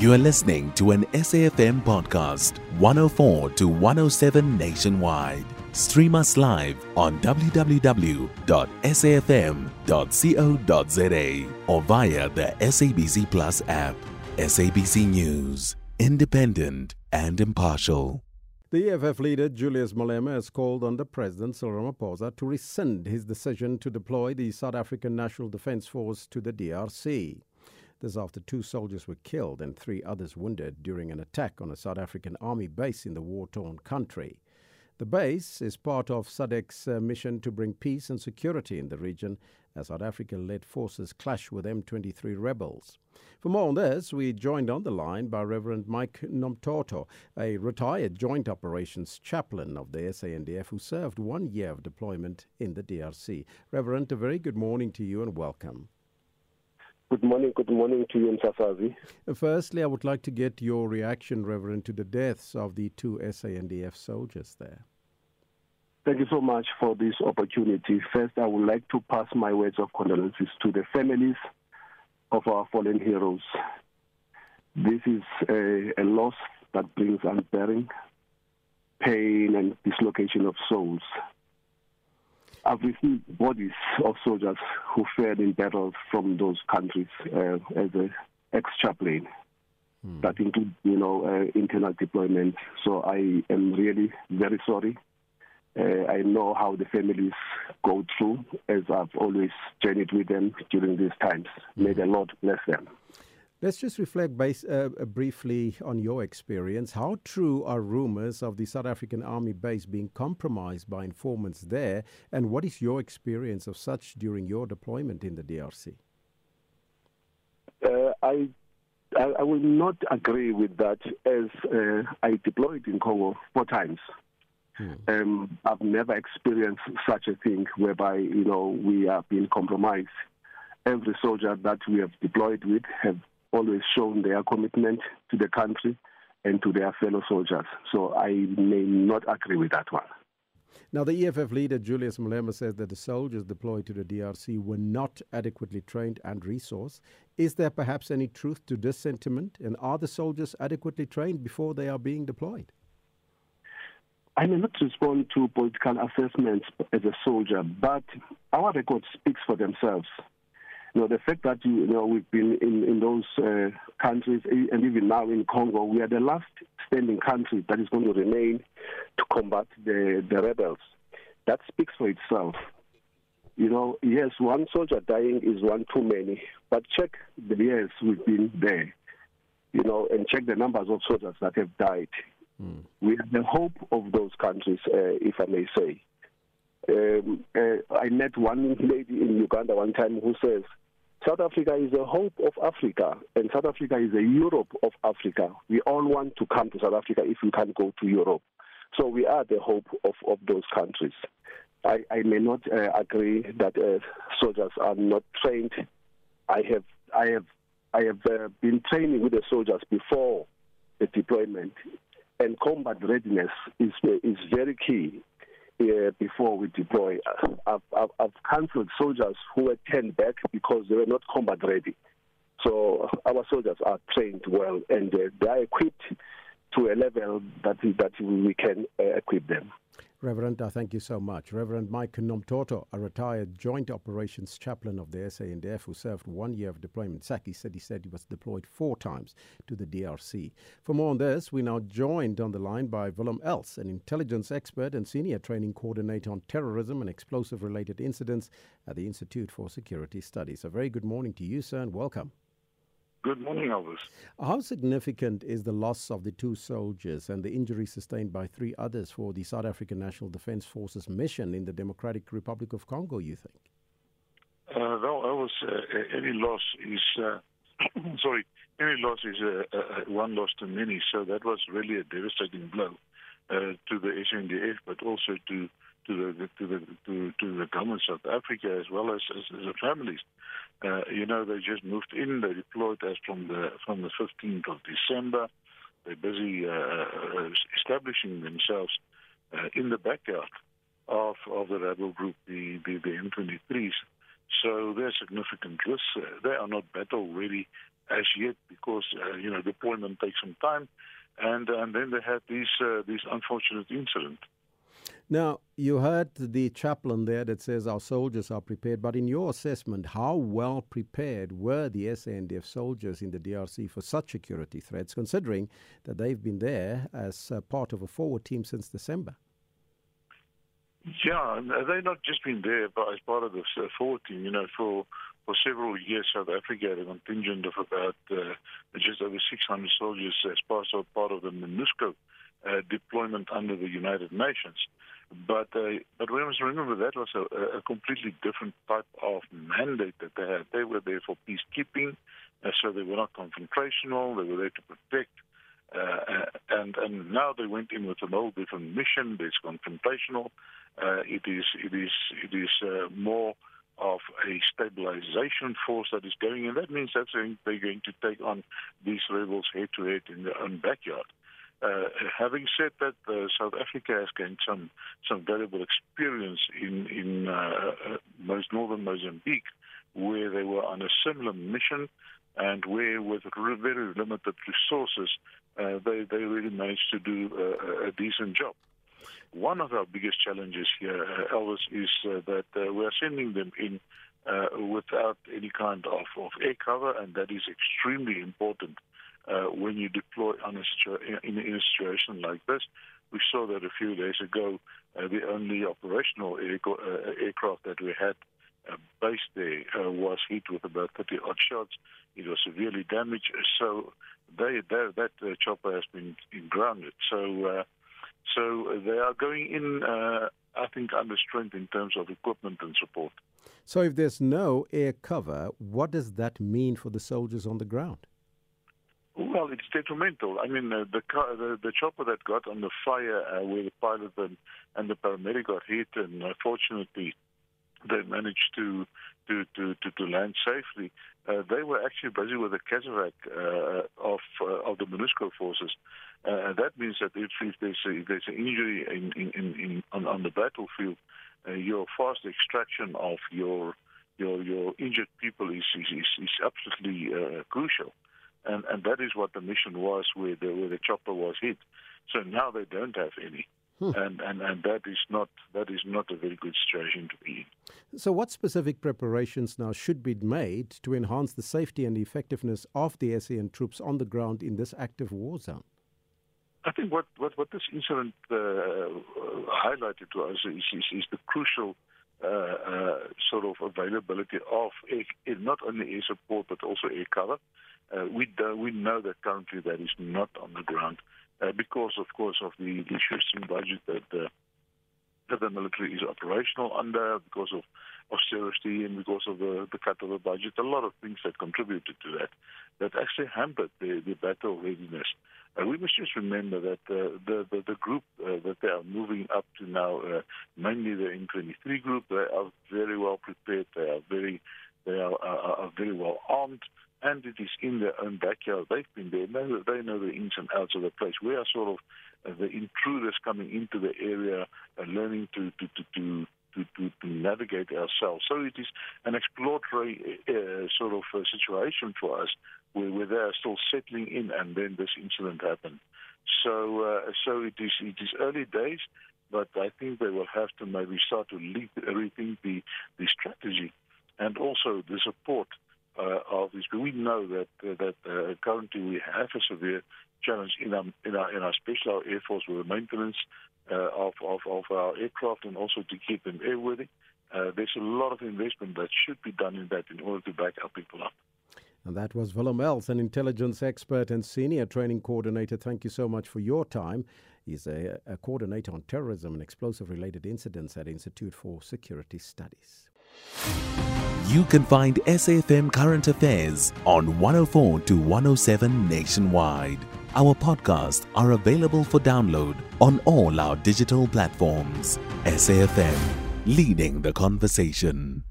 You are listening to an SAFM podcast, 104 to 107 nationwide. Stream us live on www.safm.co.za or via the SABC Plus app. SABC News, independent and impartial. The EFF leader Julius Malema has called on the President Cyril Ramaphosa to rescind his decision to deploy the South African National Defence Force to the DRC. This after two soldiers were killed and three others wounded during an attack on a South African army base in the war torn country. The base is part of SADC's uh, mission to bring peace and security in the region as South African led forces clash with M23 rebels. For more on this, we joined on the line by Reverend Mike Nomtoto, a retired Joint Operations Chaplain of the SANDF who served one year of deployment in the DRC. Reverend, a very good morning to you and welcome. Good morning, good morning to you, Msasazi. Firstly, I would like to get your reaction, Reverend, to the deaths of the two SANDF soldiers there. Thank you so much for this opportunity. First, I would like to pass my words of condolences to the families of our fallen heroes. This is a, a loss that brings unbearing pain and dislocation of souls. I've received bodies of soldiers who fared in battles from those countries uh, as an ex-chaplain. Hmm. That includes, you know, uh, internal deployment. So I am really very sorry. Uh, I know how the families go through, as I've always journeyed with them during these times. May the Lord bless them. Let's just reflect base, uh, briefly on your experience. How true are rumors of the South African Army base being compromised by informants there? And what is your experience of such during your deployment in the DRC? Uh, I, I, I will not agree with that, as uh, I deployed in Congo four times. Hmm. Um, I've never experienced such a thing whereby you know we are being compromised. Every soldier that we have deployed with have always shown their commitment to the country and to their fellow soldiers. So I may not agree with that one. Now, the EFF leader, Julius Malema, says that the soldiers deployed to the DRC were not adequately trained and resourced. Is there perhaps any truth to this sentiment? And are the soldiers adequately trained before they are being deployed? I may not respond to political assessments as a soldier, but our record speaks for themselves. You know, the fact that you, know we've been in, in those uh, countries and even now in Congo, we are the last standing country that is going to remain to combat the, the rebels. That speaks for itself. You know, yes, one soldier dying is one too many, but check the years we've been there, you know, and check the numbers of soldiers that have died. Mm. We are the hope of those countries, uh, if I may say. Um, uh, I met one lady in Uganda one time who says, South Africa is the hope of Africa, and South Africa is the Europe of Africa. We all want to come to South Africa if we can't go to Europe. So we are the hope of, of those countries. I, I may not uh, agree that uh, soldiers are not trained. I have I have I have uh, been training with the soldiers before the deployment, and combat readiness is is very key uh, before we deploy. I've, I've, I've cancelled soldiers who were turned back because they were not combat ready. So our soldiers are trained well and uh, they are equipped to a level that that we can uh, equip them. Reverend, I thank you so much. Reverend Mike Nomtoto, a retired Joint Operations Chaplain of the SANDF who served one year of deployment. Saki said he said he was deployed four times to the DRC. For more on this, we now joined on the line by Willem Els, an intelligence expert and senior training coordinator on terrorism and explosive related incidents at the Institute for Security Studies. A very good morning to you, sir, and welcome. Good morning, Elvis. How significant is the loss of the two soldiers and the injuries sustained by three others for the South African National Defence Forces mission in the Democratic Republic of Congo, you think? Uh, well, Elvis, uh, any loss is, uh, sorry, any loss is one loss too many. So that was really a devastating blow uh, to the SANDF, but also to to the to the to, to the government of South Africa as well as as, as the families. Uh, you know, they just moved in. They deployed as from the from the 15th of December. They're busy uh, uh, establishing themselves uh, in the backyard of of the rebel group, the the, the M23s. So there's significant risks. They are not battle ready as yet because uh, you know, deployment takes some time, and and then they had these uh, these unfortunate incidents. Now, you heard the chaplain there that says our soldiers are prepared, but in your assessment, how well prepared were the SANDF soldiers in the DRC for such security threats, considering that they've been there as part of a forward team since December? Yeah, they've not just been there, but as part of the forward team, you know, for for several years, South Africa had a contingent of about uh, just over 600 soldiers as part of, part of the MONUSCO uh, deployment under the United Nations. But uh, but we must remember that was a, a, completely different type of mandate that they had. They were there for peacekeeping, uh, so they were not confrontational. They were there to protect. Uh, and and now they went in with a whole different mission. It's confrontational. Uh, it is it is it is uh, more of a stabilization force that is going, and that means that they're going to take on these rebels head to head in their own backyard. Uh, having said that, uh, South Africa has gained some some valuable experience in in uh, uh most northern Mozambique, where they were on a similar mission, and where with very limited resources, uh, they they really managed to do a, a, decent job. One of our biggest challenges here, uh, Elvis, is that we are sending them in without any kind of, of air cover, and that is extremely important uh, when you deploy on a in, in, a situation like this. We saw that a few days ago. Uh, the only operational uh, aircraft that we had uh, based there uh, was hit with about 30 odd shots. It was severely damaged. So they, they, that uh, chopper has been, been grounded. So so they are going in, I think, under strength in terms of equipment and support. So if there's no air cover, what does that mean for the soldiers on the ground? Well, it's detrimental. I mean, uh, the, car, the the chopper that got on the fire uh, where the pilot and, and the paramedic got hit, and uh, fortunately, they managed to to to to, to land safely. Uh, they were actually busy with the casevac uh, of uh, of the MONUSCO forces. Uh, that means that if, if there's a, if there's an injury in, in, in, in on, on the battlefield, uh, your fast extraction of your your your injured people is is, is, is absolutely uh, crucial and and that is what the mission was where the where the chopper was hit. So now they don't have any. Hmm. And, and and that is not that is not a very good situation to be in. So, what specific preparations now should be made to enhance the safety and effectiveness of the SAN troops on the ground in this active war zone? I think what, what, what this incident uh, highlighted to us is, is, is the crucial uh, uh, Eh, eh, sort of availability of air, eh, not only air support but also air cover. We do, we know that currently that is not on the ground because, of course, of the, the shoestring budget that, that the military is operational under, because of austerity and because of the, the cut of the budget. A lot of things that contributed to that that actually hampered the, the battle readiness. Uh, we must just remember that uh, the, the, the group uh, that they are moving up to now, uh, mainly the M23 group, they are very well prepared. They are very they are, are, are very well armed and it is in their own backyard. They've been there. They know, they know the ins and outs of the place. We are sort of uh, the intruders coming into the area and learning to, to, to, to to, to, to, navigate ourselves. So it is an exploratory uh, sort of uh, situation for us where they are still settling in and then this incident happened. So uh, so it is it is early days, but I think they will have to maybe start to rethink the, the strategy and also the support uh, of this. We know that uh, that uh, currently we have a severe challenge in our in our, in our special air force with the maintenance uh, of, of of our aircraft and also to keep them airworthy. Uh, there's a lot of investment that should be done in that in order to back our people up. And that was Willem an intelligence expert and senior training coordinator. Thank you so much for your time. He's a, a coordinator on terrorism and explosive related incidents at Institute for Security Studies. You can find SAFM Current Affairs on 104 to 107 nationwide. Our podcasts are available for download on all our digital platforms. SAFM, leading the conversation.